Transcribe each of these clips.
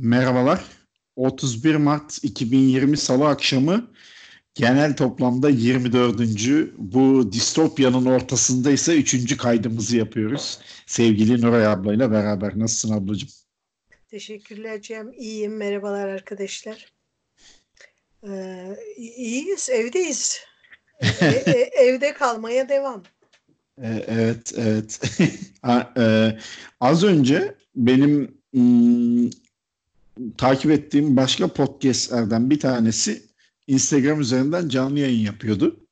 Merhabalar. 31 Mart 2020 Salı akşamı genel toplamda 24. bu distopyanın ortasında ise 3. kaydımızı yapıyoruz. Sevgili Nuray ablayla beraber. Nasılsın ablacığım? Teşekkürler Cem. İyiyim. Merhabalar arkadaşlar. Ee, iyiyiz. Evdeyiz. e, e, evde kalmaya devam. Ee, evet, evet. e, az önce benim ım, takip ettiğim başka podcastlerden bir tanesi Instagram üzerinden canlı yayın yapıyordu.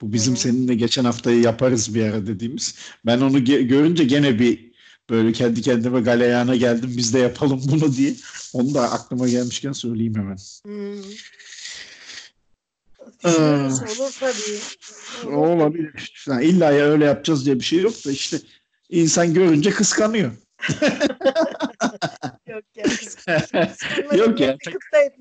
Bu bizim Hı-hı. seninle geçen haftayı yaparız bir ara dediğimiz. Ben onu ge- görünce gene bir böyle kendi kendime galeyana geldim biz de yapalım bunu diye. Onu da aklıma gelmişken söyleyeyim hemen. Hmm. olur tabii. Olabilir. Yani illa ya öyle yapacağız diye bir şey yok da işte insan görünce kıskanıyor. Yok ya. Yok ya.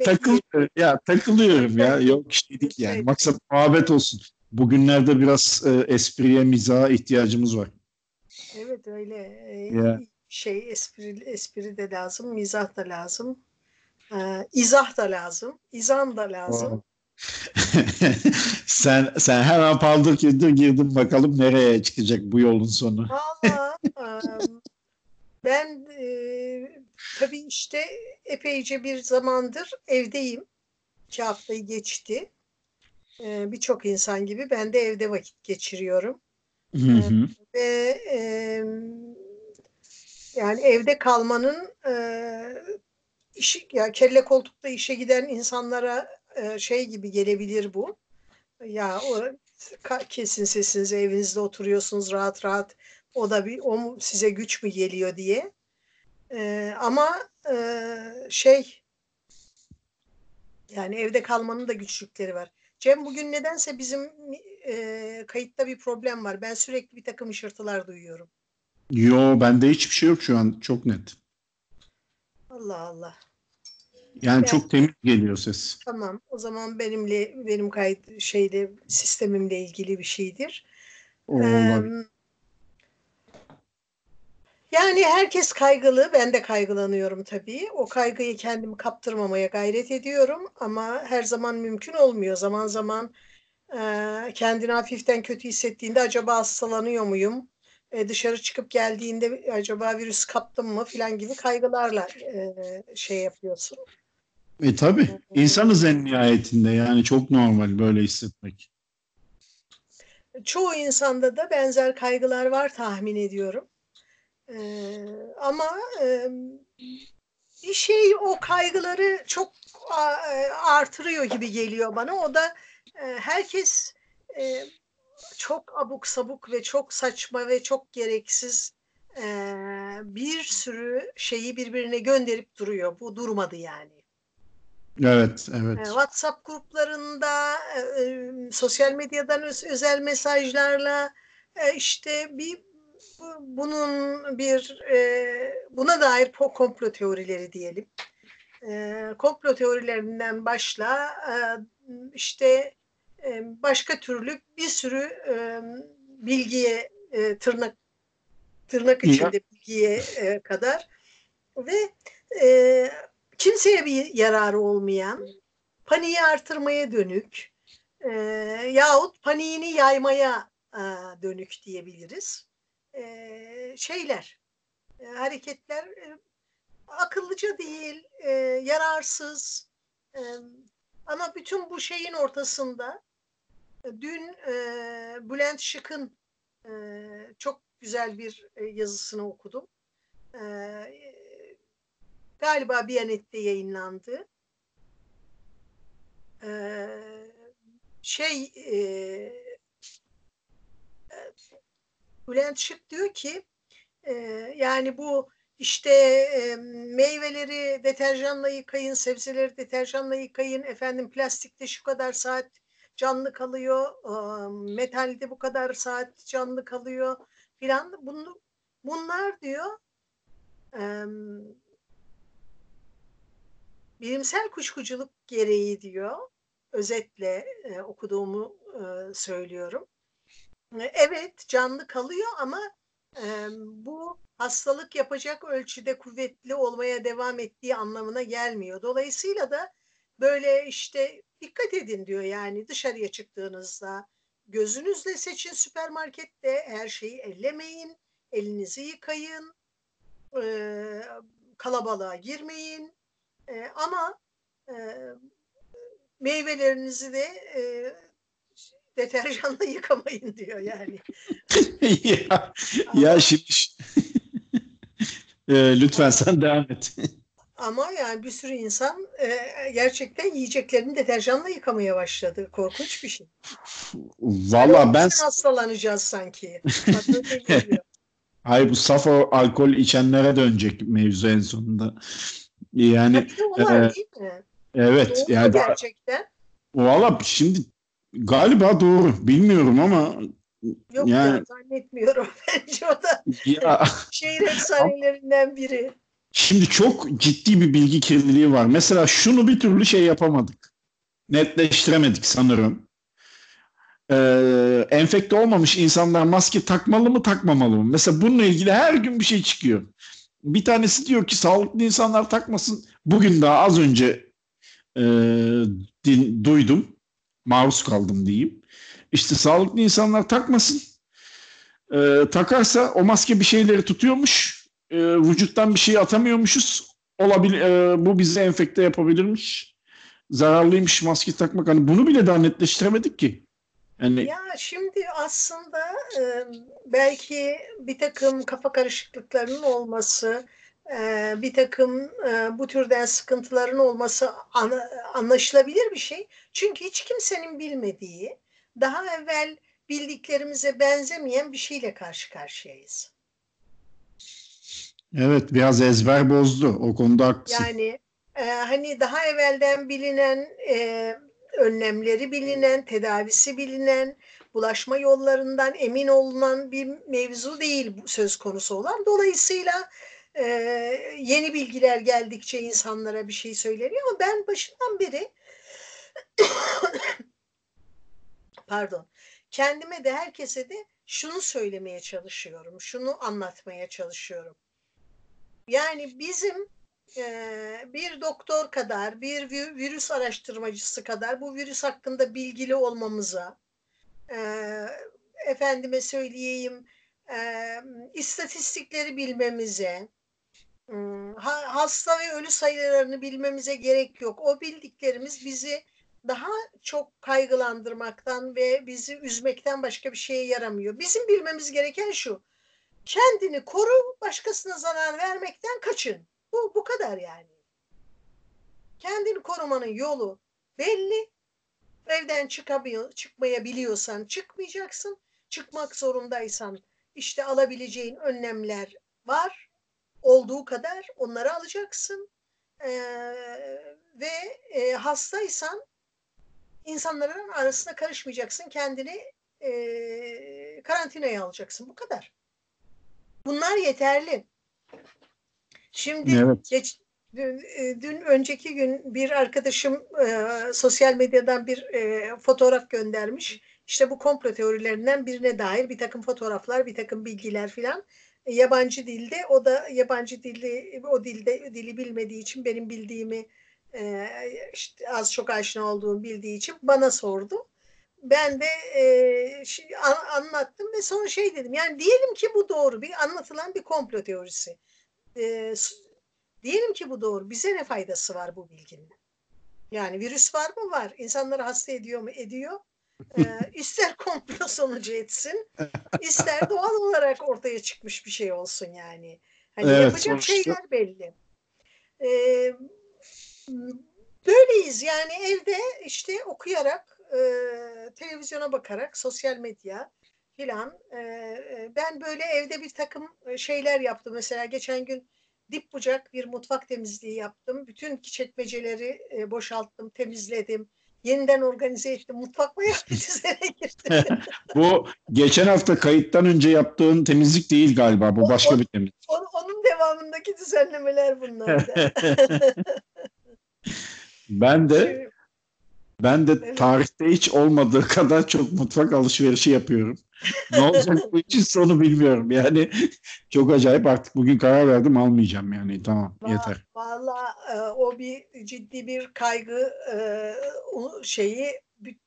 takılıyorum ya takılıyorum ya. Yok işte değil yani. Maksat muhabbet olsun. Bugünlerde biraz e, espriye, mizaha ihtiyacımız var. Evet öyle. E, Şey espri, espri de lazım, mizah da lazım. E, izah da lazım, izan da lazım. sen sen hemen paldır küldür girdin bakalım nereye çıkacak bu yolun sonu. Valla ben e, tabii işte epeyce bir zamandır evdeyim. İki haftayı geçti. E, Birçok insan gibi ben de evde vakit geçiriyorum. Hı hı. E, ve e, yani evde kalmanın e, iş, ya kelle koltukta işe giden insanlara e, şey gibi gelebilir bu. Ya o kesin sesinizi evinizde oturuyorsunuz rahat rahat o da bir o size güç mü geliyor diye. Ee, ama e, şey yani evde kalmanın da güçlükleri var. Cem bugün nedense bizim e, kayıtta bir problem var. Ben sürekli bir takım ışırtılar duyuyorum. Yo bende hiçbir şey yok şu an çok net. Allah Allah. Yani ben, çok temiz geliyor ses. Tamam. O zaman benimle benim kayıt şeyde sistemimle ilgili bir şeydir. O, ee, yani herkes kaygılı, ben de kaygılanıyorum tabii. O kaygıyı kendimi kaptırmamaya gayret ediyorum ama her zaman mümkün olmuyor. Zaman zaman e, kendini hafiften kötü hissettiğinde acaba hastalanıyor muyum? E, dışarı çıkıp geldiğinde acaba virüs kaptım mı filan gibi kaygılarla e, şey yapıyorsun. E tabii. İnsanız en nihayetinde yani çok normal böyle hissetmek. Çoğu insanda da benzer kaygılar var tahmin ediyorum. Ee, ama e, bir şey o kaygıları çok artırıyor gibi geliyor bana. O da e, herkes e, çok abuk sabuk ve çok saçma ve çok gereksiz e, bir sürü şeyi birbirine gönderip duruyor. Bu durmadı yani. Evet, evet. WhatsApp gruplarında, sosyal medyadan özel mesajlarla işte bir bunun bir e, buna dair komplo teorileri diyelim. E, komplo teorilerinden başla e, işte e, başka türlü bir sürü e, bilgiye e, tırnak tırnak içinde bilgiye e, kadar ve e, kimseye bir yararı olmayan paniği artırmaya dönük e, yahut paniğini yaymaya e, dönük diyebiliriz e, şeyler, e, hareketler e, akıllıca değil, e, yararsız. E, ama bütün bu şeyin ortasında dün e, Bülent Şık'ın e, çok güzel bir e, yazısını okudum. E, galiba Biyanet'te yayınlandı. E, şey e, Bülent Şık diyor ki e, yani bu işte e, meyveleri deterjanla yıkayın, sebzeleri deterjanla yıkayın, efendim plastikte şu kadar saat canlı kalıyor, e, metalde bu kadar saat canlı kalıyor filan. Bunu, bunlar diyor e, bilimsel kuşkuculuk gereği diyor, özetle e, okuduğumu e, söylüyorum evet canlı kalıyor ama e, bu hastalık yapacak ölçüde kuvvetli olmaya devam ettiği anlamına gelmiyor. Dolayısıyla da böyle işte dikkat edin diyor yani dışarıya çıktığınızda gözünüzle seçin süpermarkette her şeyi ellemeyin, elinizi yıkayın, e, kalabalığa girmeyin e, ama e, meyvelerinizi de e, deterjanla yıkamayın diyor yani. ya, ya şimdi e, lütfen sen devam et. Ama yani bir sürü insan e, gerçekten yiyeceklerini deterjanla yıkamaya başladı. Korkunç bir şey. Valla ben... hastalanacağız sanki. Hayır bu saf alkol içenlere dönecek mevzu en sonunda. Yani e, değil mi? Evet. Doğru yani gerçekten. Valla şimdi galiba doğru. Bilmiyorum ama Yok yani, ya zannetmiyorum. Bence o da ya, şehir efsanelerinden biri. Şimdi çok ciddi bir bilgi kirliliği var. Mesela şunu bir türlü şey yapamadık. Netleştiremedik sanırım. Ee, enfekte olmamış insanlar maske takmalı mı takmamalı mı? Mesela bununla ilgili her gün bir şey çıkıyor. Bir tanesi diyor ki sağlıklı insanlar takmasın. Bugün daha az önce e, din, duydum. Maruz kaldım diyeyim. İşte sağlıklı insanlar takmasın. E, takarsa o maske bir şeyleri tutuyormuş. E, vücuttan bir şey atamıyormuşuz. Olabilir, e, bu bizi enfekte yapabilirmiş. Zararlıymış maske takmak. Hani bunu bile daha netleştiremedik ki. Yani... Ya şimdi aslında e, belki bir takım kafa karışıklıklarının olması, e, bir takım e, bu türden sıkıntıların olması an, anlaşılabilir bir şey. Çünkü hiç kimsenin bilmediği, daha evvel bildiklerimize benzemeyen bir şeyle karşı karşıyayız. Evet biraz ezber bozdu o konuda haklısın. Yani e, hani daha evvelden bilinen e, önlemleri bilinen, tedavisi bilinen, bulaşma yollarından emin olunan bir mevzu değil söz konusu olan. Dolayısıyla e, yeni bilgiler geldikçe insanlara bir şey söyleniyor ama ben başından beri pardon kendime de herkese de şunu söylemeye çalışıyorum, şunu anlatmaya çalışıyorum. Yani bizim e, bir doktor kadar, bir virüs araştırmacısı kadar bu virüs hakkında bilgili olmamıza, e, efendime söyleyeyim, e, istatistikleri bilmemize, hasta ve ölü sayılarını bilmemize gerek yok. O bildiklerimiz bizi daha çok kaygılandırmaktan ve bizi üzmekten başka bir şeye yaramıyor. Bizim bilmemiz gereken şu. Kendini koru, başkasına zarar vermekten kaçın. Bu, bu kadar yani. Kendini korumanın yolu belli. Evden çıkamıyor, çıkmaya biliyorsan çıkmayacaksın. Çıkmak zorundaysan işte alabileceğin önlemler var. Olduğu kadar onları alacaksın. Ee, ve e, hastaysan insanların arasına karışmayacaksın. Kendini e, karantinaya alacaksın. Bu kadar. Bunlar yeterli. Şimdi evet. geç, dün, e, dün önceki gün bir arkadaşım e, sosyal medyadan bir e, fotoğraf göndermiş. İşte bu komplo teorilerinden birine dair bir takım fotoğraflar, bir takım bilgiler filan. Yabancı dilde, o da yabancı dili, o dilde dili bilmediği için benim bildiğimi e, işte az çok aşina olduğum bildiği için bana sordu. Ben de e, şey, an, anlattım ve sonra şey dedim. Yani diyelim ki bu doğru bir anlatılan bir komplo teorisi e, diyelim ki bu doğru. Bize ne faydası var bu bilginin? Yani virüs var mı? Var. İnsanları hasta ediyor mu? Ediyor. E, ister komplo sonucu etsin, ister doğal olarak ortaya çıkmış bir şey olsun yani. Hani evet, yapacak sonuçta. şeyler belli. E, böyleyiz yani evde işte okuyarak, e, televizyona bakarak, sosyal medya, filan. ben böyle evde bir takım şeyler yaptım. Mesela geçen gün dip bucak bir mutfak temizliği yaptım. Bütün çekmeceleri boşalttım, temizledim. Yeniden organize ettim. Mutfak bayağı düzene girdi. Bu geçen hafta kayıttan önce yaptığın temizlik değil galiba. Bu o, başka o, bir temizlik. Onun, onun devamındaki düzenlemeler bunlar ben de ben de tarihte hiç olmadığı kadar çok mutfak alışverişi yapıyorum. Ne olacak bu için sonu bilmiyorum. Yani çok acayip artık bugün karar verdim almayacağım yani tamam yeter. Valla e, o bir ciddi bir kaygı e, şeyi bir,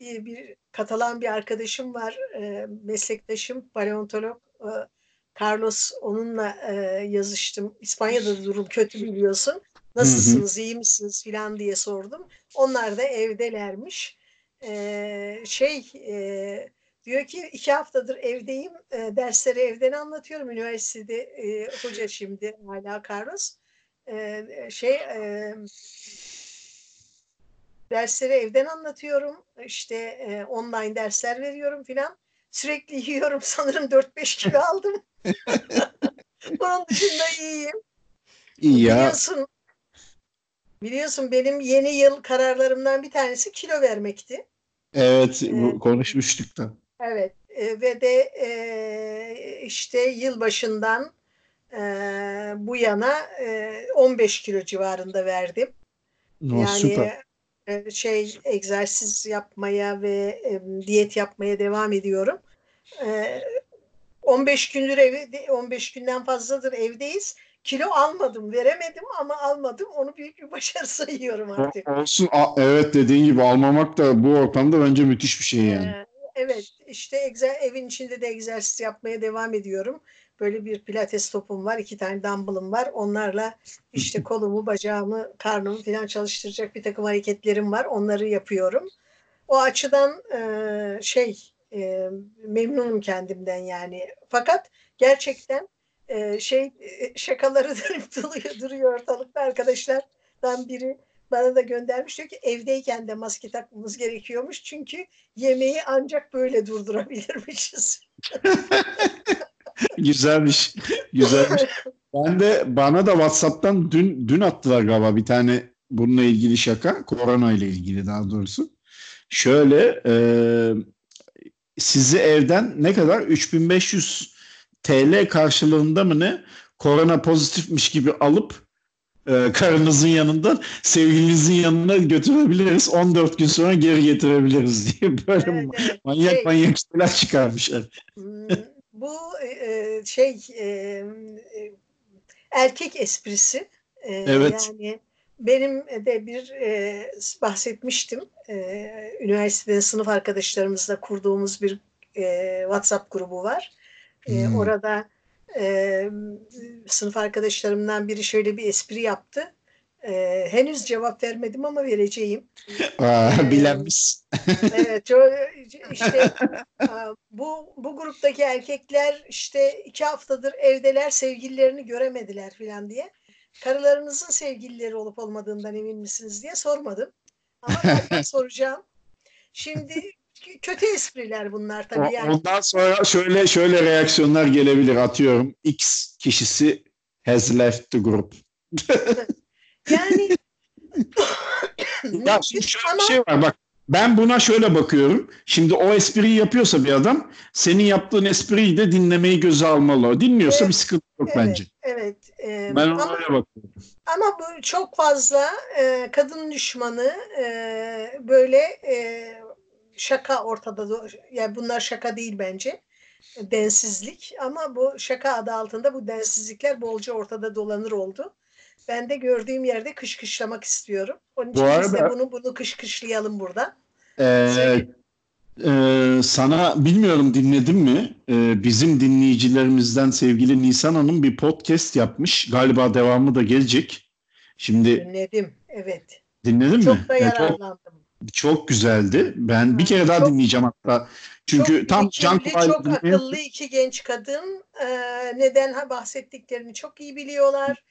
bir Katalan bir arkadaşım var e, meslektaşım paleontolog Carlos onunla yazıştım. İspanya'da durum kötü biliyorsun. Nasılsınız, iyi misiniz filan diye sordum. Onlar da evdelermiş. şey Diyor ki iki haftadır evdeyim. E, dersleri evden anlatıyorum. Üniversitede e, hoca şimdi hala Carlos. E, şey e, dersleri evden anlatıyorum. İşte e, online dersler veriyorum filan. Sürekli yiyorum. Sanırım 4-5 kilo aldım. Onun dışında iyiyim. İyi ya. Biliyorsun, biliyorsun benim yeni yıl kararlarımdan bir tanesi kilo vermekti. Evet, ee, konuşmuştuk da. Evet e, ve de e, işte yılbaşından e, bu yana e, 15 kilo civarında verdim. No, yani süper. E, şey egzersiz yapmaya ve e, diyet yapmaya devam ediyorum. E, 15 gündür ev 15 günden fazladır evdeyiz. Kilo almadım, veremedim ama almadım. Onu büyük bir başarı sayıyorum artık. Olsun. Evet dediğin gibi almamak da bu ortamda bence müthiş bir şey yani. Ee, Evet işte egzer, evin içinde de egzersiz yapmaya devam ediyorum. Böyle bir pilates topum var, iki tane dumbbellım var. Onlarla işte kolumu, bacağımı, karnımı falan çalıştıracak bir takım hareketlerim var. Onları yapıyorum. O açıdan e, şey e, memnunum kendimden yani. Fakat gerçekten e, şey şakaları dönüp duruyor, duruyor ortalıkta arkadaşlardan biri bana da göndermiş diyor ki evdeyken de maske takmamız gerekiyormuş. Çünkü yemeği ancak böyle durdurabilirmişiz. Güzelmiş. Güzelmiş. Ben de bana da WhatsApp'tan dün dün attılar galiba bir tane bununla ilgili şaka. Korona ile ilgili daha doğrusu. Şöyle e, sizi evden ne kadar 3500 TL karşılığında mı ne korona pozitifmiş gibi alıp e, karınızın yanından sevgilinizin yanına götürebiliriz. 14 gün sonra geri getirebiliriz diye böyle evet, evet. manyak şey, manyak şeyler çıkarmışlar. Hmm, bu e, e, şey e, erkek esprisi. E, evet. Yani benim de bir e, bahsetmiştim. E, üniversitede sınıf arkadaşlarımızla kurduğumuz bir e, WhatsApp grubu var. E, hmm. Orada e, sınıf arkadaşlarımdan biri şöyle bir espri yaptı. E, henüz cevap vermedim ama vereceğim. Aa, bilenmiş. evet, işte bu bu gruptaki erkekler işte iki haftadır evdeler sevgililerini göremediler falan diye. Karılarınızın sevgilileri olup olmadığından emin misiniz diye sormadım. Ama soracağım. Şimdi kötü espriler bunlar tabii yani. Ondan sonra şöyle şöyle reaksiyonlar gelebilir atıyorum. X kişisi has left the group. yani ya şimdi şöyle ama... bir şey var bak ben buna şöyle bakıyorum. Şimdi o espriyi yapıyorsa bir adam senin yaptığın espriyi de dinlemeyi göze almalı. Dinliyorsa evet, bir sıkıntı yok evet, bence. Evet. E, ben ona öyle bakıyorum. Ama bu çok fazla e, kadın düşmanı e, böyle e, şaka ortada. Yani bunlar şaka değil bence. Densizlik ama bu şaka adı altında bu densizlikler bolca ortada dolanır oldu. Ben de gördüğüm yerde kışkışlamak istiyorum. Onun için bu arada, biz de bunu bunu kışkışlayalım burada. E, e, sana bilmiyorum dinledin mi? E, bizim dinleyicilerimizden sevgili Nisan Hanım bir podcast yapmış. Galiba devamı da gelecek. Şimdi dinledim. Evet. Dinledin Çok mi? Çok da yararlandım. Çok güzeldi. Ben bir kere daha çok, dinleyeceğim hatta. Çünkü çok tam can Çok akıllı iki genç kadın e, neden bahsettiklerini çok iyi biliyorlar.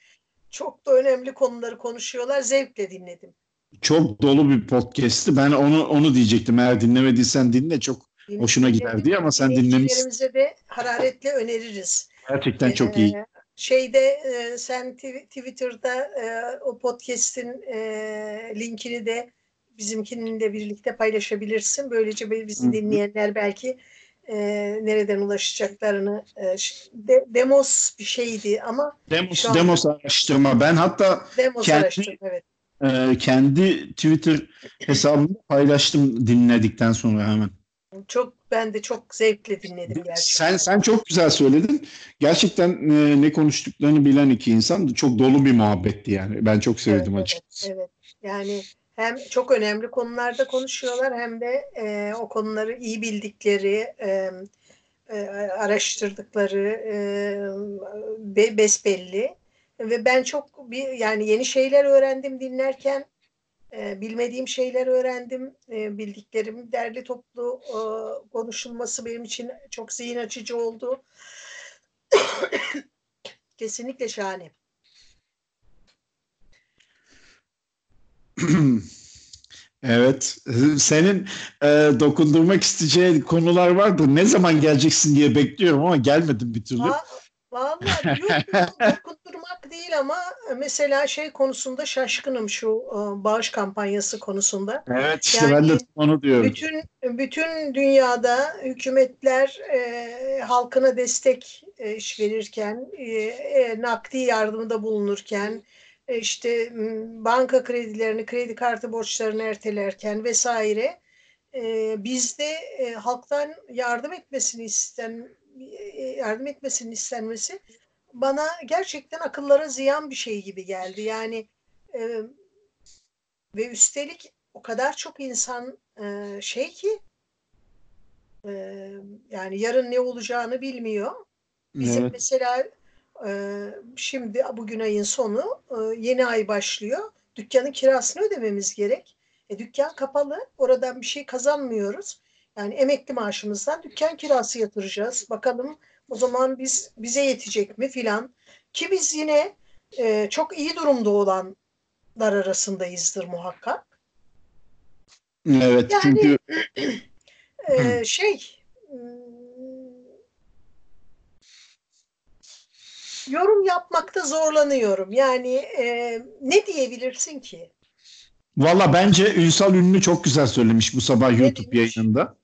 Çok da önemli konuları konuşuyorlar. Zevkle dinledim. Çok dolu bir podcast'ti. Ben onu onu diyecektim. Eğer dinlemediysen dinle çok Dinledim. hoşuna gider diye ama sen dinlemişsin. de hararetle öneririz. Gerçekten çok iyi. Ee, şeyde e, sen Twitter'da e, o podcast'in e, linkini de bizimkinin de birlikte paylaşabilirsin. Böylece bizi dinleyenler belki e, nereden ulaşacaklarını e, de, demos bir şeydi ama demos an, demos araştırma. Ben hatta demos kendi evet. e, kendi Twitter hesabımda paylaştım dinledikten sonra hemen. Çok ben de çok zevkle dinledim gerçekten. Sen sen çok güzel söyledin. Gerçekten e, ne konuştuklarını bilen iki insan çok dolu bir muhabbetti yani. Ben çok sevdim evet, açıkçası. Evet, evet. Yani hem çok önemli konularda konuşuyorlar hem de e, o konuları iyi bildikleri, e, e, araştırdıkları e, be, besbelli. Ve ben çok bir yani yeni şeyler öğrendim dinlerken e, bilmediğim şeyler öğrendim. E, bildiklerim derli toplu e, konuşulması benim için çok zihin açıcı oldu. Kesinlikle şahane. Evet. Senin e, dokundurmak isteyeceğin konular vardı. Ne zaman geleceksin diye bekliyorum ama gelmedim bir türlü. Va Vallahi yok, dokundurmak değil ama mesela şey konusunda şaşkınım şu e, bağış kampanyası konusunda. Evet işte yani, ben de onu diyorum. Bütün bütün dünyada hükümetler e, halkına destek e, verirken, e, e, nakdi yardımda bulunurken, e, işte banka kredilerini, kredi kartı borçlarını ertelerken vesaire e, bizde e, halktan yardım etmesini isten e, yardım etmesinin istenmesi bana gerçekten akıllara ziyan bir şey gibi geldi. Yani e, ve üstelik o kadar çok insan e, şey ki e, yani yarın ne olacağını bilmiyor. Bizim evet. mesela e, şimdi bugün ayın sonu e, yeni ay başlıyor. Dükkanın kirasını ödememiz gerek. E, dükkan kapalı. Oradan bir şey kazanmıyoruz. Yani emekli maaşımızdan dükkan kirası yatıracağız. Bakalım o zaman biz bize yetecek mi filan. Ki biz yine e, çok iyi durumda olanlar arasındayızdır muhakkak. Evet yani, çünkü e, şey yorum yapmakta zorlanıyorum. Yani e, ne diyebilirsin ki? Valla bence Ünsal Ünlü çok güzel söylemiş bu sabah ne YouTube demiş? yayınında.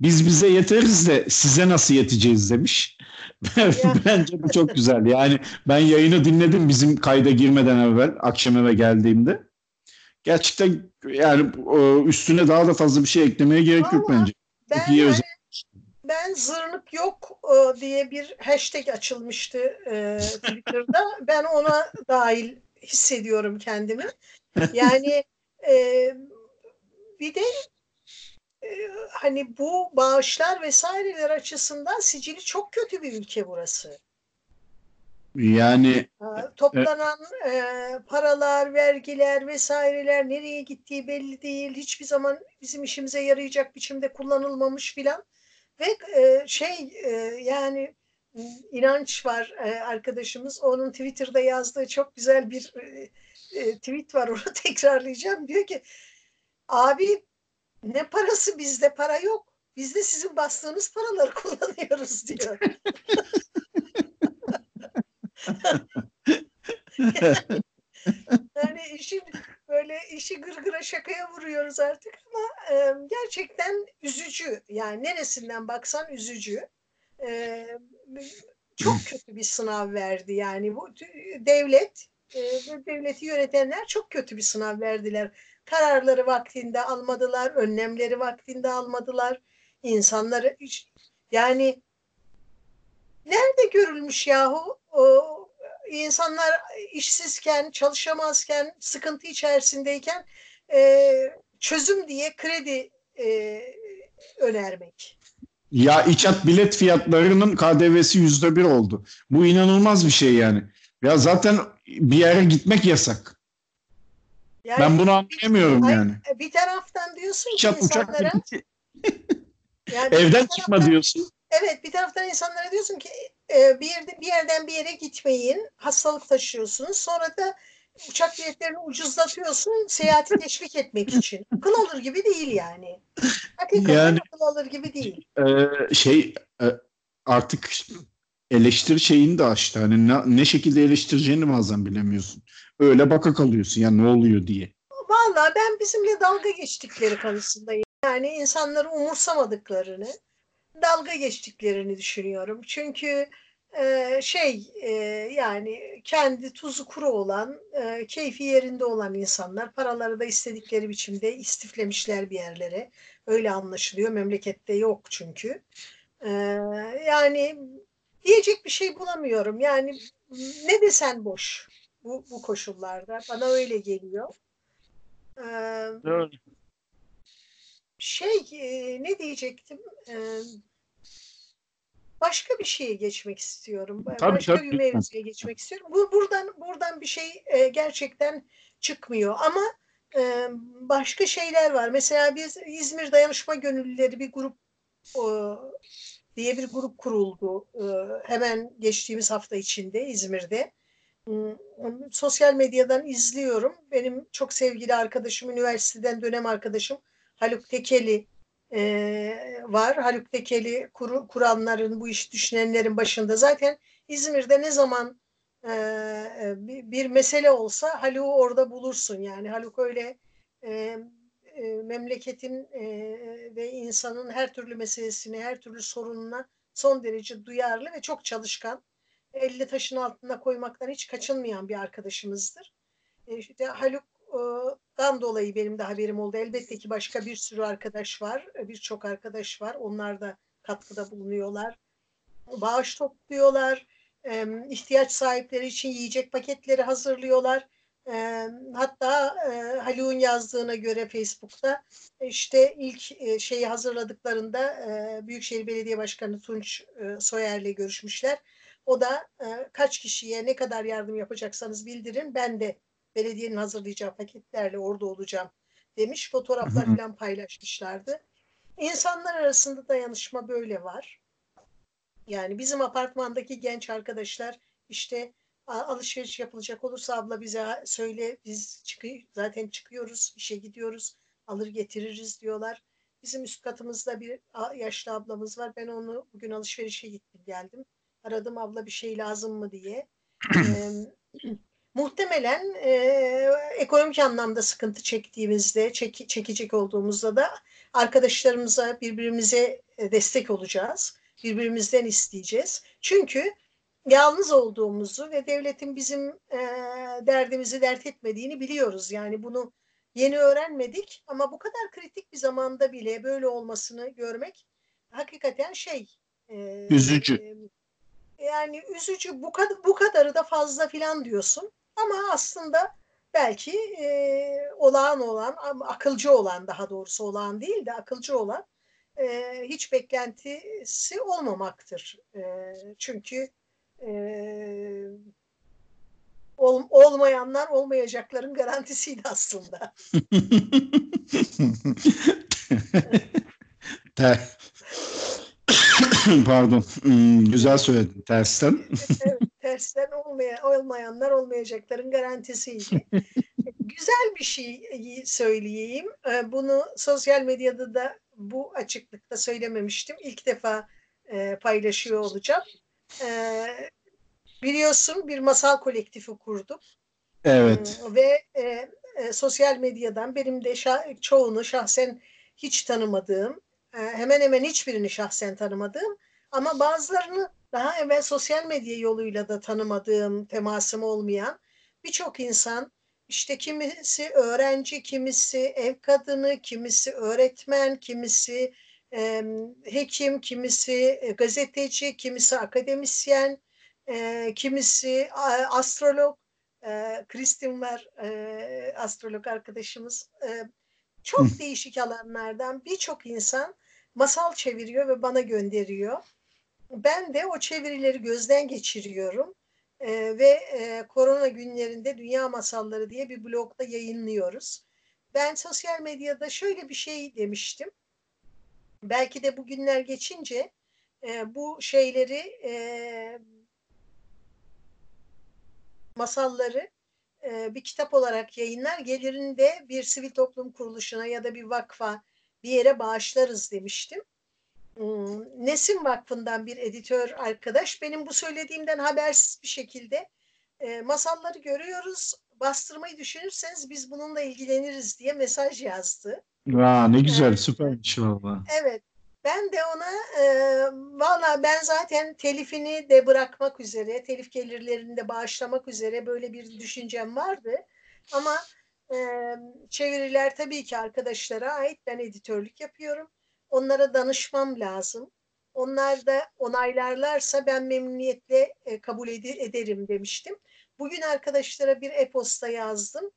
Biz bize yeteriz de size nasıl yeteceğiz demiş. bence bu çok güzel. Yani ben yayını dinledim bizim kayda girmeden evvel akşam eve geldiğimde. Gerçekten yani üstüne daha da fazla bir şey eklemeye gerek Vallahi yok bence. Ben, çok iyi yani, ben zırnık yok e, diye bir hashtag açılmıştı e, Twitter'da. ben ona dahil hissediyorum kendimi. Yani e, bir de e, hani bu bağışlar vesaireler açısından sicili çok kötü bir ülke burası. Yani toplanan e, paralar, vergiler vesaireler nereye gittiği belli değil. Hiçbir zaman bizim işimize yarayacak biçimde kullanılmamış filan. Ve e, şey e, yani inanç var e, arkadaşımız. Onun Twitter'da yazdığı çok güzel bir e, tweet var. Onu tekrarlayacağım. Diyor ki abi ne parası bizde para yok. Biz de sizin bastığınız paraları kullanıyoruz diyor. yani işin böyle işi gırgıra şakaya vuruyoruz artık ama e, gerçekten üzücü. Yani neresinden baksan üzücü. E, çok kötü bir sınav verdi yani bu devlet e, devleti yönetenler çok kötü bir sınav verdiler. Kararları vaktinde almadılar, önlemleri vaktinde almadılar. İnsanları yani nerede görülmüş yahu o insanlar işsizken, çalışamazken, sıkıntı içerisindeyken e, çözüm diye kredi e, önermek. Ya içat bilet fiyatlarının KDV'si yüzde bir oldu. Bu inanılmaz bir şey yani. Ya zaten bir yere gitmek yasak. Yani ben bunu anlayamıyorum bir, yani. Bir taraftan diyorsun ki insanlara yani evden çıkma taraftan, diyorsun. Evet bir taraftan insanlara diyorsun ki e, bir, yerde, bir yerden bir yere gitmeyin. Hastalık taşıyorsunuz. Sonra da uçak biletlerini ucuzlatıyorsun seyahati teşvik etmek için. Akıl alır gibi değil yani. Hakikaten yani, akıl alır gibi değil. E, şey e, artık eleştir şeyini de açtı. Hani ne, ne şekilde eleştireceğini bazen bilemiyorsun. Öyle baka kalıyorsun ya ne oluyor diye. Vallahi ben bizimle dalga geçtikleri konusundayım. Yani insanları umursamadıklarını, dalga geçtiklerini düşünüyorum. Çünkü e, şey e, yani kendi tuzu kuru olan, e, keyfi yerinde olan insanlar paraları da istedikleri biçimde istiflemişler bir yerlere. Öyle anlaşılıyor. Memlekette yok çünkü. E, yani diyecek bir şey bulamıyorum. Yani ne desen boş bu, bu koşullarda. Bana öyle geliyor. E, evet. Şey e, ne diyecektim? E, başka bir şeye geçmek istiyorum. Tabii, başka tabii, bir mevzuya geçmek istiyorum. Bu buradan buradan bir şey e, gerçekten çıkmıyor ama e, başka şeyler var. Mesela biz İzmir Dayanışma Gönüllüleri bir grup e, diye bir grup kuruldu. E, hemen geçtiğimiz hafta içinde İzmir'de. E, sosyal medyadan izliyorum. Benim çok sevgili arkadaşım, üniversiteden dönem arkadaşım Haluk Tekeli e, var. Haluk Tekeli kur, kuranların, bu iş düşünenlerin başında. Zaten İzmir'de ne zaman e, bir, bir mesele olsa Haluk'u orada bulursun. Yani Haluk öyle e, e, memleketin e, ve insanın her türlü meselesine, her türlü sorununa son derece duyarlı ve çok çalışkan. Elle taşın altına koymaktan hiç kaçınmayan bir arkadaşımızdır. E, işte Haluk dan dolayı benim de haberim oldu. Elbette ki başka bir sürü arkadaş var, birçok arkadaş var. Onlar da katkıda bulunuyorlar. Bağış topluyorlar. ihtiyaç sahipleri için yiyecek paketleri hazırlıyorlar. Hatta Haluk'un yazdığına göre Facebook'ta işte ilk şeyi hazırladıklarında Büyükşehir Belediye Başkanı Tunç Soyer'le görüşmüşler. O da kaç kişiye ne kadar yardım yapacaksanız bildirin ben de belediyenin hazırlayacağı paketlerle orada olacağım demiş. Fotoğraflar falan paylaşmışlardı. İnsanlar arasında dayanışma böyle var. Yani bizim apartmandaki genç arkadaşlar işte alışveriş yapılacak olursa abla bize söyle biz çıkıyor zaten çıkıyoruz işe gidiyoruz alır getiririz diyorlar. Bizim üst katımızda bir yaşlı ablamız var. Ben onu bugün alışverişe gittim geldim. Aradım abla bir şey lazım mı diye. muhtemelen e, ekonomik anlamda sıkıntı çektiğimizde, çek, çekecek olduğumuzda da arkadaşlarımıza, birbirimize e, destek olacağız. Birbirimizden isteyeceğiz. Çünkü yalnız olduğumuzu ve devletin bizim e, derdimizi dert etmediğini biliyoruz. Yani bunu yeni öğrenmedik ama bu kadar kritik bir zamanda bile böyle olmasını görmek hakikaten şey. E, üzücü. E, yani üzücü bu kadar bu kadarı da fazla filan diyorsun. Ama aslında belki e, olağan olan, akılcı olan daha doğrusu olağan değil de akılcı olan e, hiç beklentisi olmamaktır. E, çünkü e, ol, olmayanlar olmayacakların garantisiydi aslında. Pardon. Hmm, güzel söyledin. Tersten. evet tersten olmaya, olmayanlar olmayacakların garantisiydi. Güzel bir şey söyleyeyim. Ee, bunu sosyal medyada da bu açıklıkta söylememiştim. İlk defa e, paylaşıyor olacağım. Biliyorsun bir masal kolektifi kurdum. Evet. Ve e, e, sosyal medyadan benim de çoğunu şahsen hiç tanımadığım, hemen hemen hiçbirini şahsen tanımadığım ama bazılarını daha evvel sosyal medya yoluyla da tanımadığım, temasım olmayan birçok insan işte kimisi öğrenci, kimisi ev kadını, kimisi öğretmen, kimisi e, hekim, kimisi gazeteci, kimisi akademisyen, e, kimisi astrolog, e, Kristin var e, astrolog arkadaşımız. E, çok değişik alanlardan birçok insan masal çeviriyor ve bana gönderiyor. Ben de o çevirileri gözden geçiriyorum e, ve e, korona günlerinde Dünya Masalları diye bir blogda yayınlıyoruz. Ben sosyal medyada şöyle bir şey demiştim. Belki de bu günler geçince e, bu şeyleri e, masalları e, bir kitap olarak yayınlar gelirinde bir sivil toplum kuruluşuna ya da bir vakfa bir yere bağışlarız demiştim. Hmm, Nesim Vakfı'ndan bir editör arkadaş benim bu söylediğimden habersiz bir şekilde e, masalları görüyoruz. Bastırmayı düşünürseniz biz bununla ilgileniriz diye mesaj yazdı. Aa, ne güzel, evet. süpermiş valla. Evet. Ben de ona e, valla ben zaten telifini de bırakmak üzere, telif gelirlerini de bağışlamak üzere böyle bir düşüncem vardı. Ama e, çeviriler tabii ki arkadaşlara ait. Ben editörlük yapıyorum. Onlara danışmam lazım. Onlar da onaylarlarsa ben memnuniyetle e, kabul ed- ederim demiştim. Bugün arkadaşlara bir e-posta yazdım.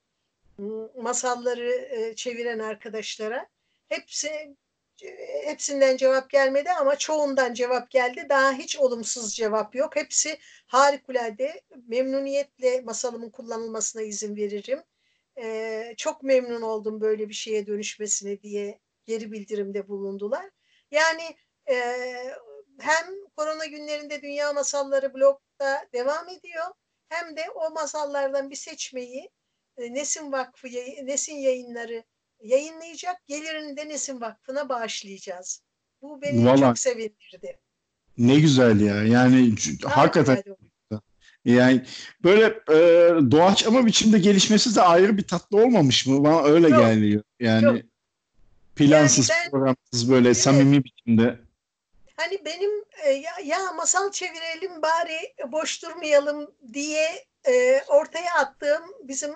Masalları e, çeviren arkadaşlara. Hepsi hepsinden cevap gelmedi ama çoğundan cevap geldi. Daha hiç olumsuz cevap yok. Hepsi harikulade. Memnuniyetle masalımın kullanılmasına izin veririm. Ee, çok memnun oldum böyle bir şeye dönüşmesine diye geri bildirimde bulundular. Yani e, hem korona günlerinde Dünya Masalları blogda devam ediyor hem de o masallardan bir seçmeyi e, Nesin Vakfı, Nesin Yayınları yayınlayacak. Gelirini de Nesin Vakfı'na bağışlayacağız. Bu beni Vallahi, çok sevindirdi. Ne güzel ya. Yani Daha hakikaten yani böyle e, doğaçlama biçimde gelişmesi de ayrı bir tatlı olmamış mı? Bana öyle Yok. geliyor. Yani Yok. Plansız, yani ben, programsız böyle evet. samimi biçimde. Hani benim e, ya, ya masal çevirelim bari boş durmayalım diye e, ortaya attığım bizim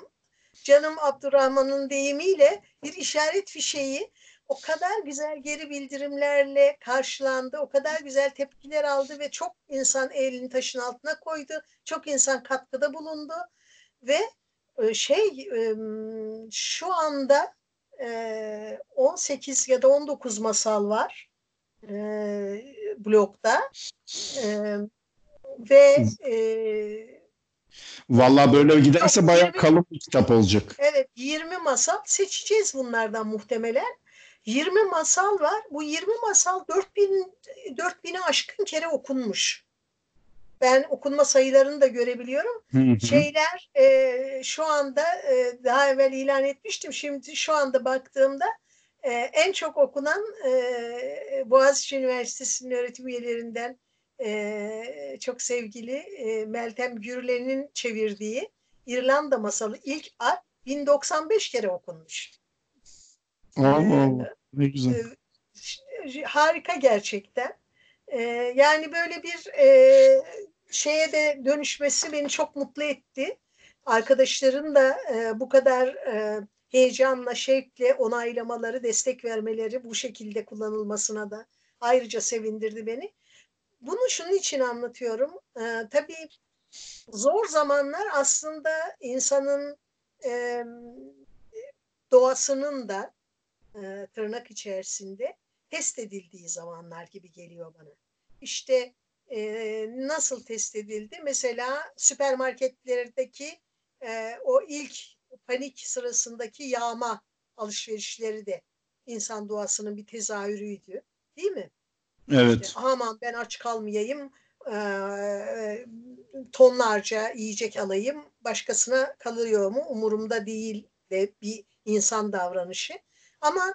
canım Abdurrahman'ın deyimiyle bir işaret fişeği o kadar güzel geri bildirimlerle karşılandı, o kadar güzel tepkiler aldı ve çok insan elini taşın altına koydu, çok insan katkıda bulundu ve e, şey şu anda 18 ya da 19 masal var blokta ve Vallahi böyle giderse bayağı kalın bir kitap olacak. Evet 20 masal seçeceğiz bunlardan muhtemelen. 20 masal var. Bu 20 masal 4000 4000'i aşkın kere okunmuş. Ben okunma sayılarını da görebiliyorum. Şeyler e, şu anda e, daha evvel ilan etmiştim. Şimdi şu anda baktığımda e, en çok okunan e, Boğaziçi Üniversitesi'nin öğretim üyelerinden e, çok sevgili e, Meltem Gürlen'in çevirdiği İrlanda masalı ilk at 1095 kere okunmuş. Allah Allah. Ne güzel. E, harika gerçekten. E, yani böyle bir e, şeye de dönüşmesi beni çok mutlu etti. Arkadaşların da e, bu kadar e, heyecanla, şevkle onaylamaları, destek vermeleri bu şekilde kullanılmasına da ayrıca sevindirdi beni. Bunu şunun için anlatıyorum. Ee, tabii zor zamanlar aslında insanın e, doğasının da e, tırnak içerisinde test edildiği zamanlar gibi geliyor bana. İşte e, nasıl test edildi? Mesela süpermarketlerdeki e, o ilk panik sırasındaki yağma alışverişleri de insan doğasının bir tezahürüydü. Değil mi? Evet. İşte, aman ben aç kalmayayım, e, tonlarca yiyecek alayım, başkasına kalıyor mu umurumda değil de bir insan davranışı. Ama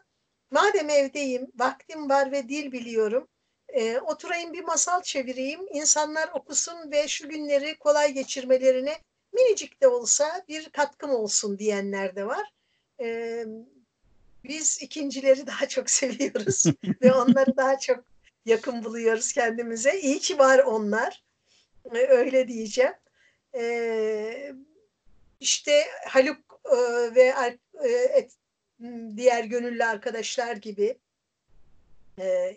madem evdeyim, vaktim var ve dil biliyorum, e, oturayım bir masal çevireyim, insanlar okusun ve şu günleri kolay geçirmelerine minicik de olsa bir katkım olsun diyenler de var. E, biz ikincileri daha çok seviyoruz ve onları daha çok yakın buluyoruz kendimize. İyi ki var onlar. Öyle diyeceğim. Ee, işte Haluk e, ve e, diğer gönüllü arkadaşlar gibi e,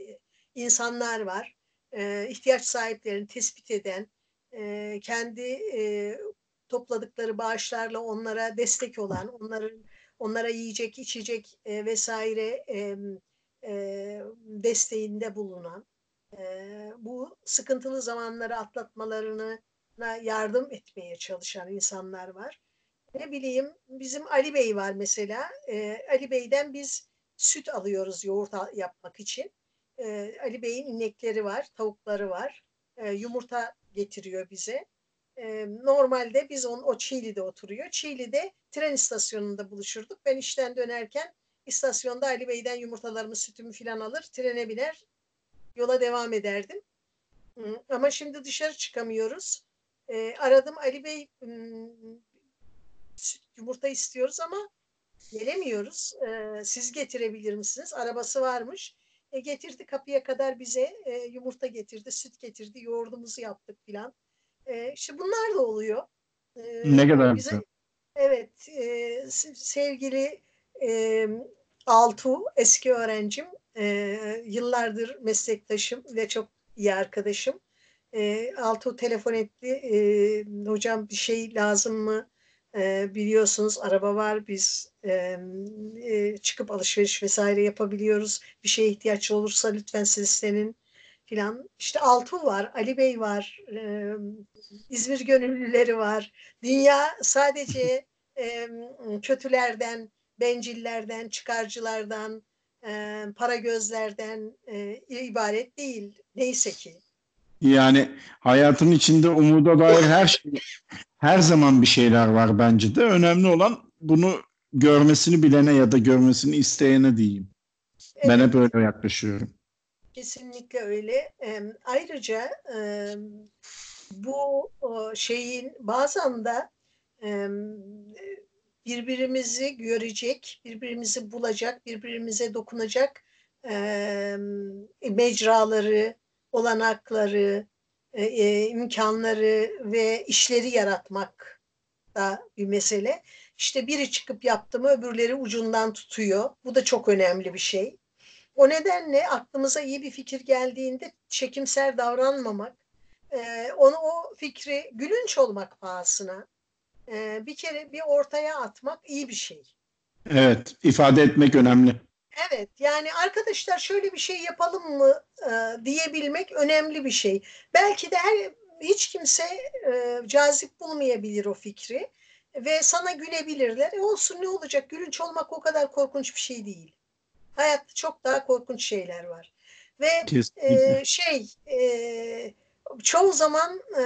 insanlar var. E, ihtiyaç sahiplerini tespit eden, e, kendi e, topladıkları bağışlarla onlara destek olan, onların onlara yiyecek, içecek e, vesaire e, e, desteğinde bulunan, e, bu sıkıntılı zamanları atlatmalarına yardım etmeye çalışan insanlar var. Ne bileyim bizim Ali Bey var mesela. E, Ali Bey'den biz süt alıyoruz yoğurt yapmak için. E, Ali Bey'in inekleri var, tavukları var. E, yumurta getiriyor bize. E, normalde biz on, o Çiğli'de oturuyor. Çiğli'de tren istasyonunda buluşurduk. Ben işten dönerken İstasyonda Ali Bey'den yumurtalarımı, sütümü filan alır, trene biner, yola devam ederdim. Ama şimdi dışarı çıkamıyoruz. E, aradım Ali Bey yumurta istiyoruz ama gelemiyoruz. E, siz getirebilir misiniz? Arabası varmış. E, getirdi kapıya kadar bize e, yumurta getirdi, süt getirdi, yoğurdumuzu yaptık filan. E, işte bunlar da oluyor. E, ne kadar bize, güzel. Evet, e, sevgili e, Altu, eski öğrencim, e, yıllardır meslektaşım ve çok iyi arkadaşım. E, Altu telefon etti, e, hocam bir şey lazım mı? Biliyorsunuz araba var, biz çıkıp alışveriş vesaire yapabiliyoruz. Bir şeye ihtiyaç olursa lütfen seslenin filan. İşte Altu var, Ali Bey var, İzmir gönüllüleri var. Dünya sadece kötülerden, bencillerden, çıkarcılardan, para gözlerden ibaret değil. Neyse ki. Yani hayatın içinde umuda dair her şey, her zaman bir şeyler var bence de. Önemli olan bunu görmesini bilene ya da görmesini isteyene diyeyim. Evet. Ben hep öyle yaklaşıyorum. Kesinlikle öyle. E, ayrıca e, bu o, şeyin bazen de e, birbirimizi görecek, birbirimizi bulacak, birbirimize dokunacak e, mecraları, olanakları, e, e, imkanları ve işleri yaratmak da bir mesele. İşte biri çıkıp yaptı mı öbürleri ucundan tutuyor. Bu da çok önemli bir şey. O nedenle aklımıza iyi bir fikir geldiğinde çekimser davranmamak, e, onu o fikri gülünç olmak pahasına e, bir kere bir ortaya atmak iyi bir şey. Evet, ifade etmek önemli. Evet, yani arkadaşlar şöyle bir şey yapalım mı e, diyebilmek önemli bir şey. Belki de her hiç kimse e, cazip bulmayabilir o fikri ve sana gülebilirler. E olsun ne olacak? Gülünç olmak o kadar korkunç bir şey değil. Hayatta çok daha korkunç şeyler var. Ve e, şey e, çoğu zaman e,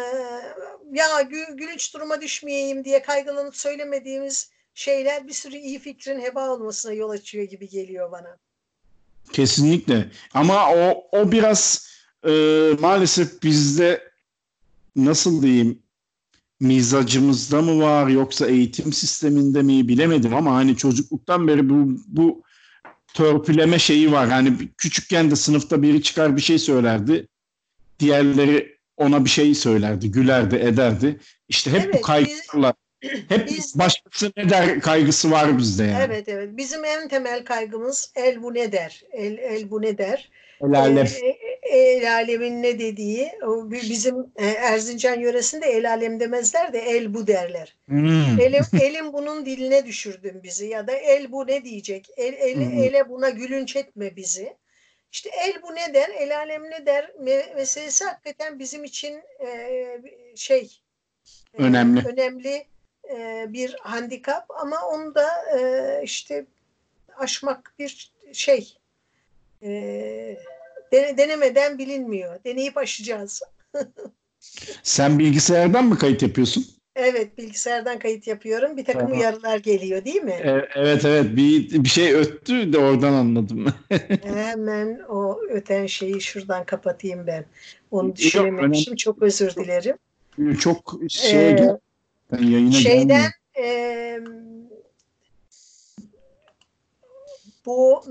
ya gülünç duruma düşmeyeyim diye kaygılanıp söylemediğimiz şeyler bir sürü iyi fikrin heba olmasına yol açıyor gibi geliyor bana. Kesinlikle. Ama o o biraz e, maalesef bizde nasıl diyeyim mizacımızda mı var yoksa eğitim sisteminde mi bilemedim ama hani çocukluktan beri bu bu törpüleme şeyi var. Hani küçükken de sınıfta biri çıkar bir şey söylerdi. Diğerleri ona bir şey söylerdi, gülerdi, ederdi. İşte hep evet, bu kaygılarla hep biz, başkası ne der kaygısı var bizde yani. Evet evet. Bizim en temel kaygımız el bu ne der? El, el bu ne der? El alem. E, el alemin ne dediği. Bizim e, Erzincan yöresinde el alem demezler de el bu derler. Hmm. Elim, elim bunun diline düşürdün bizi ya da el bu ne diyecek? El, el, hmm. Ele buna gülünç etme bizi. İşte el bu ne der, el alem ne der meselesi hakikaten bizim için e, şey önemli. E, önemli e, bir handikap ama onu da e, işte aşmak bir şey e, denemeden bilinmiyor. Deneyip aşacağız. Sen bilgisayardan mı kayıt yapıyorsun? Evet bilgisayardan kayıt yapıyorum. Bir takım tamam. uyarılar geliyor değil mi? evet evet bir, bir şey öttü de oradan anladım. Hemen o öten şeyi şuradan kapatayım ben. Onu düşünememişim. Çok özür dilerim. Çok şey ee, yayına şeyden e, bu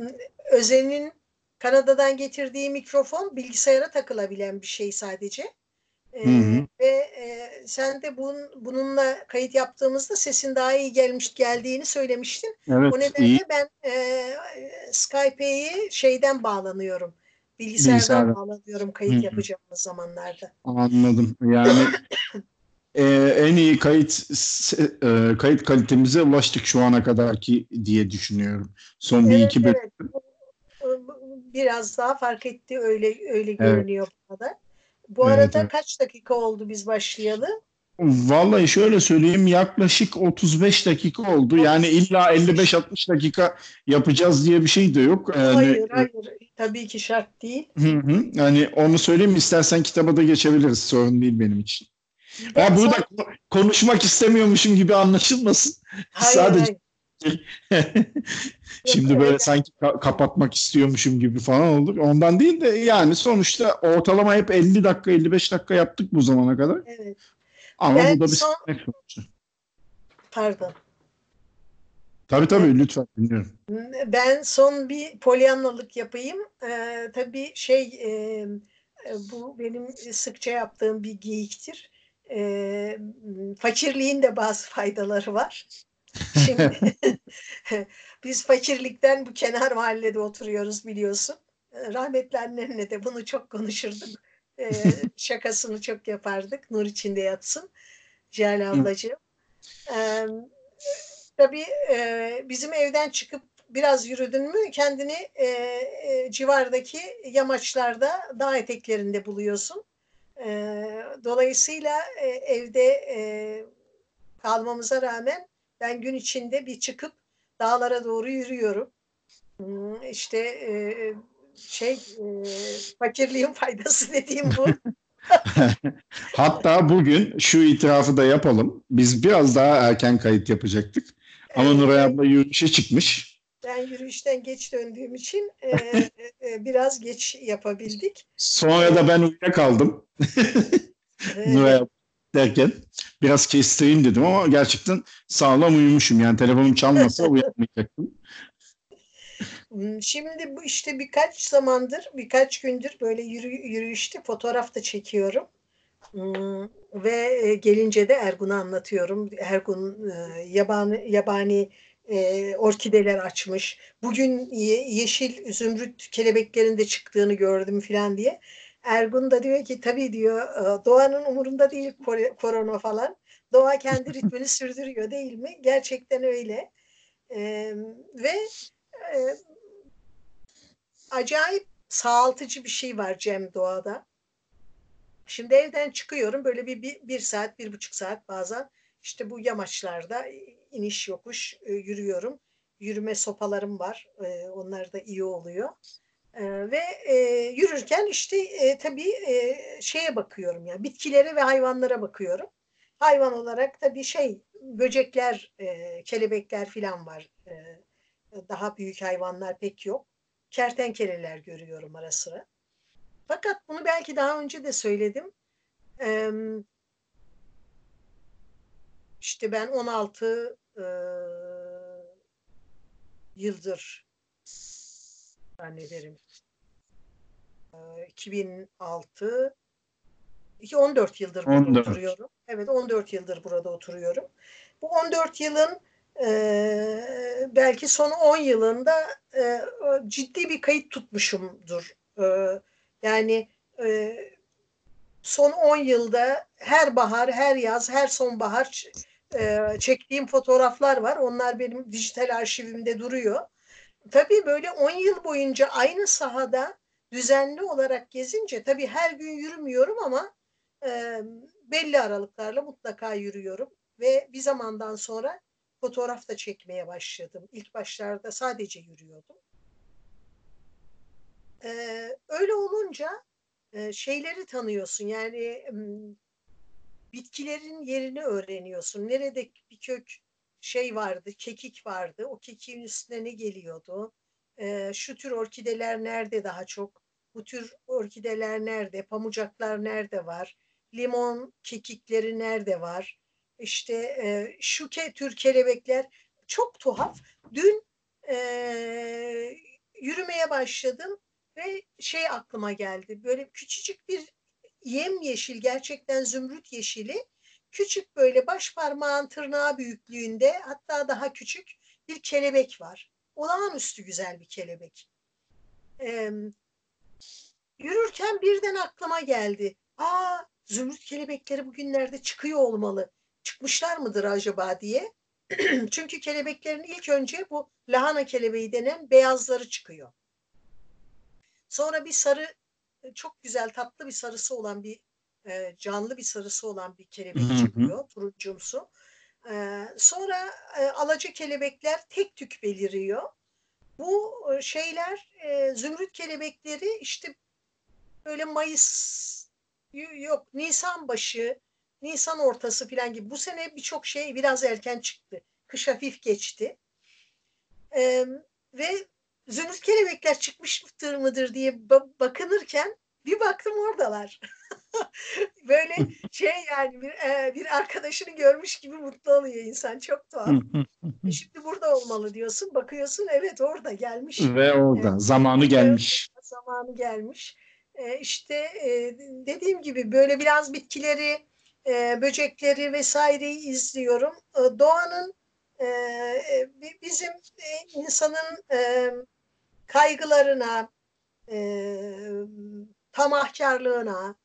Özen'in Kanada'dan getirdiği mikrofon bilgisayara takılabilen bir şey sadece. E, hı hı. Ve e, sen de bun, bununla kayıt yaptığımızda sesin daha iyi gelmiş geldiğini söylemiştin. Evet, o nedenle iyi. ben e, Skype'yi şeyden bağlanıyorum. Bilgisayardan Bilgisayar. bağlanıyorum kayıt hı hı. yapacağımız zamanlarda. Anladım. Yani e, en iyi kayıt e, kayıt kalitemize ulaştık şu ana kadar ki diye düşünüyorum. Son evet, bir iki bölüm. Evet. Biraz daha fark etti öyle öyle görünüyor evet. bana da. Bu evet, arada evet. kaç dakika oldu biz başlayalı? Vallahi şöyle söyleyeyim yaklaşık 35 dakika oldu. Yani illa 55-60 dakika yapacağız diye bir şey de yok. Yani, hayır hayır tabii ki şart değil. Hı hı. Yani onu söyleyeyim istersen kitaba da geçebiliriz sorun değil benim için. Ben, burada son... konuşmak istemiyormuşum gibi anlaşılmasın. Hayır, Sadece hayır. Şimdi böyle öyle. sanki ka- kapatmak istiyormuşum gibi falan olur. Ondan değil de yani sonuçta ortalama hep 50 dakika 55 dakika yaptık bu zamana kadar. Evet. Ama ben bu da bir son... Pardon. Tabii tabii lütfen dinliyorum. Ben son bir polyanlalık yapayım. Ee, tabii şey e bu benim sıkça yaptığım bir geyiktir. Ee, fakirliğin de bazı faydaları var. Şimdi biz fakirlikten bu kenar mahallede oturuyoruz biliyorsun. Ee, rahmetli annemle de bunu çok konuşurduk. Ee, şakasını çok yapardık. Nur içinde yatsın. Cihal ablacığım. Ee, tabii e, bizim evden çıkıp biraz yürüdün mü kendini e, e, civardaki yamaçlarda dağ eteklerinde buluyorsun. E, dolayısıyla e, evde e, kalmamıza rağmen ben gün içinde bir çıkıp dağlara doğru yürüyorum. Hmm, işte e, şey e, fakirliğin faydası dediğim bu. Hatta bugün şu itirafı da yapalım. Biz biraz daha erken kayıt yapacaktık. Ama evet, Nuray abla yürüyüşe çıkmış. Ben yürüyüşten geç döndüğüm için e, e, biraz geç yapabildik. Sonra da ben uyuyakaldım. Nuray abla derken biraz kestireyim dedim ama gerçekten sağlam uyumuşum. Yani telefonum çalmasa uyanmayacaktım. Hmm, şimdi bu işte birkaç zamandır, birkaç gündür böyle yürü, yürüyüşte fotoğraf da çekiyorum. Hmm, ve e, gelince de Ergun'a anlatıyorum. Ergun e, yabani, yabani e, orkideler açmış. Bugün yeşil zümrüt kelebeklerinde çıktığını gördüm falan diye. Ergun da diyor ki tabii diyor doğanın umurunda değil korona falan. Doğa kendi ritmini sürdürüyor değil mi? Gerçekten öyle. E, ve e, acayip sağaltıcı bir şey var Cem doğada. Şimdi evden çıkıyorum böyle bir, bir, bir saat, bir buçuk saat bazen işte bu yamaçlarda iniş yokuş e, yürüyorum. Yürüme sopalarım var. E, onlar da iyi oluyor. E, ve e, yürürken işte e, tabii e, şeye bakıyorum yani bitkilere ve hayvanlara bakıyorum. Hayvan olarak tabii şey böcekler, e, kelebekler filan var. E, daha büyük hayvanlar pek yok. Kertenkeleler görüyorum ara sıra. Fakat bunu belki daha önce de söyledim. Ee, işte ben 16 e, yıldır zannederim. E, 2006 14 yıldır burada 14. oturuyorum. Evet 14 yıldır burada oturuyorum. Bu 14 yılın e, belki son 10 yılında e, ciddi bir kayıt tutmuşumdur. E, yani e, son 10 yılda her bahar, her yaz, her sonbahar e, çektiğim fotoğraflar var. Onlar benim dijital arşivimde duruyor. Tabii böyle 10 yıl boyunca aynı sahada düzenli olarak gezince tabii her gün yürümüyorum ama e, belli aralıklarla mutlaka yürüyorum ve bir zamandan sonra fotoğraf da çekmeye başladım. İlk başlarda sadece yürüyordum. Ee, öyle olunca şeyleri tanıyorsun yani bitkilerin yerini öğreniyorsun. Nerede bir kök şey vardı, kekik vardı. O kekiğin üstüne ne geliyordu? Şu tür orkideler nerede daha çok? Bu tür orkideler nerede? Pamucaklar nerede var? Limon kekikleri nerede var? İşte e, şu tür kelebekler çok tuhaf. Dün yürümeye başladım ve şey aklıma geldi. Böyle küçücük bir yem yeşil gerçekten zümrüt yeşili küçük böyle baş parmağın tırnağı büyüklüğünde hatta daha küçük bir kelebek var. Olağanüstü güzel bir kelebek. Ee, yürürken birden aklıma geldi. Aa zümrüt kelebekleri bugünlerde çıkıyor olmalı. Çıkmışlar mıdır acaba diye. Çünkü kelebeklerin ilk önce bu lahana kelebeği denen beyazları çıkıyor. Sonra bir sarı çok güzel tatlı bir sarısı olan bir e, canlı bir sarısı olan bir kelebek çıkıyor turuncumsu. E, sonra e, alaca kelebekler tek tük beliriyor. Bu e, şeyler e, zümrüt kelebekleri işte böyle Mayıs yok Nisan başı Nisan ortası falan gibi. Bu sene birçok şey biraz erken çıktı. Kış hafif geçti. E, ve zümrüt kelebekler çıkmış mıdır mıdır diye bakınırken bir baktım oradalar. Böyle şey yani bir, e, bir arkadaşını görmüş gibi mutlu oluyor insan. Çok tuhaf. E şimdi burada olmalı diyorsun. Bakıyorsun evet orada gelmiş. Ve orada. Evet. Zamanı gelmiş. Zamanı gelmiş. E, işte e, dediğim gibi böyle biraz bitkileri, e, böcekleri vesaireyi izliyorum. E, doğanın e, e bizim e, insanın e, kaygılarına, e, tamahkarlığına,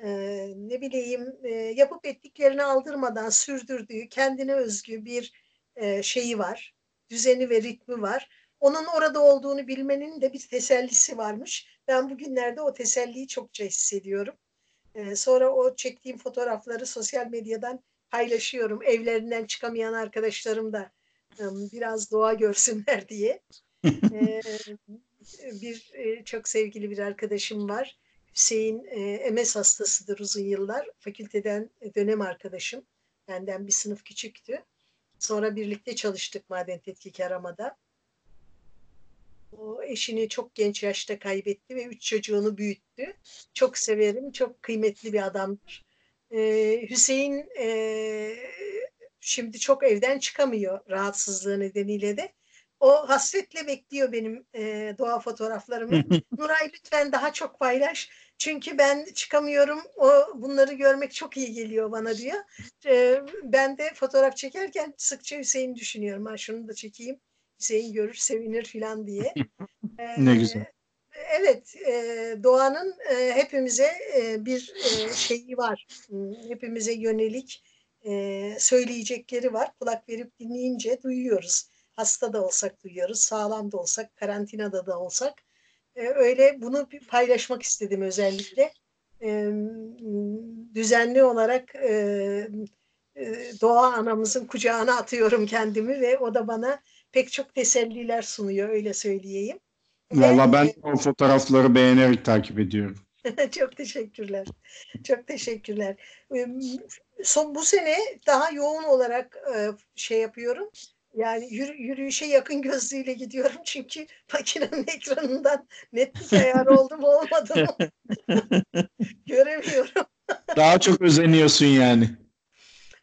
e, ne bileyim e, yapıp ettiklerini aldırmadan sürdürdüğü kendine özgü bir e, şeyi var. Düzeni ve ritmi var. Onun orada olduğunu bilmenin de bir tesellisi varmış. Ben bugünlerde o teselliyi çokça hissediyorum. E, sonra o çektiğim fotoğrafları sosyal medyadan paylaşıyorum. Evlerinden çıkamayan arkadaşlarım da biraz doğa görsünler diye. Bir çok sevgili bir arkadaşım var. Hüseyin MS hastasıdır uzun yıllar. Fakülteden dönem arkadaşım. Benden bir sınıf küçüktü. Sonra birlikte çalıştık maden tetkik aramada. O eşini çok genç yaşta kaybetti ve üç çocuğunu büyüttü. Çok severim, çok kıymetli bir adamdır. Ee, Hüseyin e, şimdi çok evden çıkamıyor rahatsızlığı nedeniyle de. O hasretle bekliyor benim e, doğa fotoğraflarımı. Nuray lütfen daha çok paylaş. Çünkü ben çıkamıyorum. O bunları görmek çok iyi geliyor bana diyor. E, ben de fotoğraf çekerken sıkça Hüseyin düşünüyorum. Ha şunu da çekeyim. Hüseyin görür, sevinir filan diye. E, ne güzel. Evet, e, doğanın e, hepimize e, bir e, şeyi var. Hepimize yönelik e, söyleyecekleri var. Kulak verip dinleyince duyuyoruz hasta da olsak duyuyoruz, sağlam da olsak, karantinada da olsak. E, öyle bunu paylaşmak istedim özellikle. E, düzenli olarak e, e, doğa anamızın kucağına atıyorum kendimi ve o da bana pek çok teselliler sunuyor öyle söyleyeyim. Valla ben o fotoğrafları beğenerek takip ediyorum. çok teşekkürler. Çok teşekkürler. Son bu sene daha yoğun olarak şey yapıyorum. Yani yürü, yürüyüşe yakın gözlüğüyle gidiyorum çünkü makinenin ekranından netlik ayarı oldu mu olmadı mı göremiyorum. Daha çok özeniyorsun yani.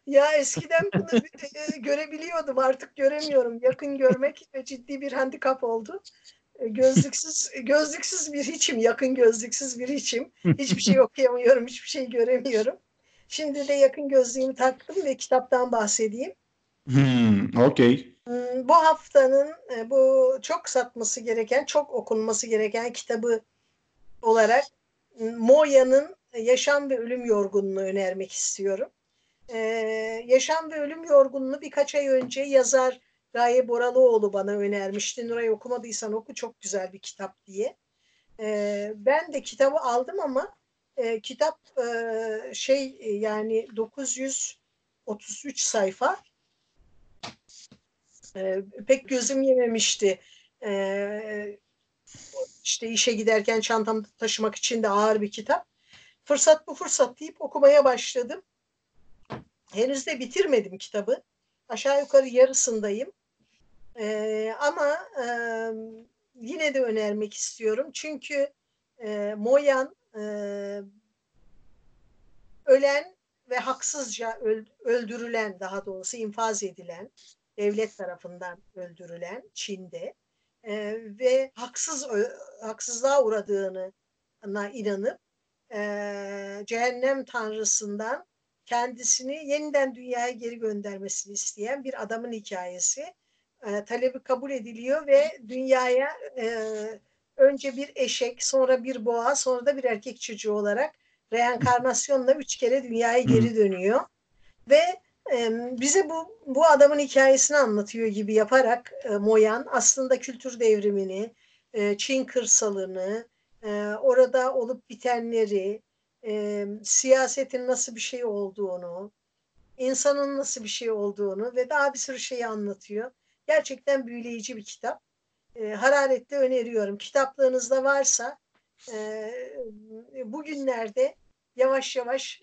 Ya eskiden bunu e, görebiliyordum artık göremiyorum. Yakın görmek ciddi bir handikap oldu. E, gözlüksüz gözlüksüz bir hiçim, yakın gözlüksüz bir hiçim. Hiçbir şey okuyamıyorum, hiçbir şey göremiyorum. Şimdi de yakın gözlüğümü taktım ve kitaptan bahsedeyim. Hmm, okay. Hmm, bu haftanın e, bu çok satması gereken, çok okunması gereken kitabı olarak hmm, Moya'nın Yaşam ve Ölüm Yorgunluğu önermek istiyorum. Ee, Yaşam ve Ölüm Yorgunluğu birkaç ay önce yazar Gaye Boralıoğlu bana önermişti. Nuray okumadıysan oku çok güzel bir kitap diye. Ee, ben de kitabı aldım ama e, kitap e, şey yani 933 sayfa e, pek gözüm yememişti. E, işte işe giderken çantamda taşımak için de ağır bir kitap. Fırsat bu fırsat deyip okumaya başladım. Henüz de bitirmedim kitabı. Aşağı yukarı yarısındayım. E, ama e, yine de önermek istiyorum. Çünkü e, Moyan e, ölen ve haksızca öldürülen daha doğrusu infaz edilen devlet tarafından öldürülen Çin'de e, ve haksız haksızlığa uğradığını inanıp e, cehennem tanrısından kendisini yeniden dünyaya geri göndermesini isteyen bir adamın hikayesi. E, talebi kabul ediliyor ve dünyaya e, önce bir eşek, sonra bir boğa, sonra da bir erkek çocuğu olarak reenkarnasyonla üç kere dünyaya geri dönüyor. Ve bize bu bu adamın hikayesini anlatıyor gibi yaparak e, Moyan aslında kültür devrimini, e, Çin kırsalını, e, orada olup bitenleri, siyasetin nasıl bir şey olduğunu, insanın nasıl bir şey olduğunu ve daha bir sürü şeyi anlatıyor. Gerçekten büyüleyici bir kitap. Hararetle öneriyorum. Kitaplığınızda varsa bugünlerde yavaş yavaş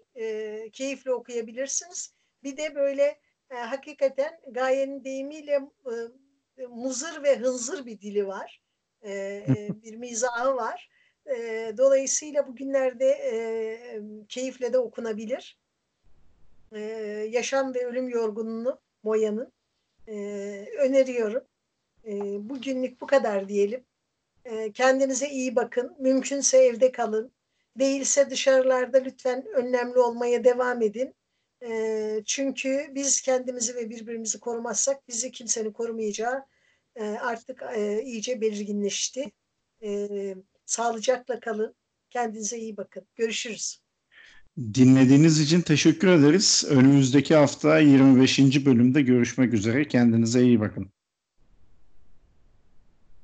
keyifle okuyabilirsiniz bir de böyle e, hakikaten Gaye'nin deyimiyle e, muzır ve hınzır bir dili var. E, e, bir mizahı var. E, dolayısıyla bugünlerde e, keyifle de okunabilir. E, Yaşam ve Ölüm Yorgunluğu Moya'nın e, öneriyorum. E, bugünlük bu kadar diyelim. E, kendinize iyi bakın. Mümkünse evde kalın. Değilse dışarılarda lütfen önlemli olmaya devam edin. E, çünkü biz kendimizi ve birbirimizi korumazsak bizi kimsenin korumayacağı e, artık e, iyice belirginleşti. E, sağlıcakla kalın. Kendinize iyi bakın. Görüşürüz. Dinlediğiniz için teşekkür ederiz. Önümüzdeki hafta 25. bölümde görüşmek üzere. Kendinize iyi bakın.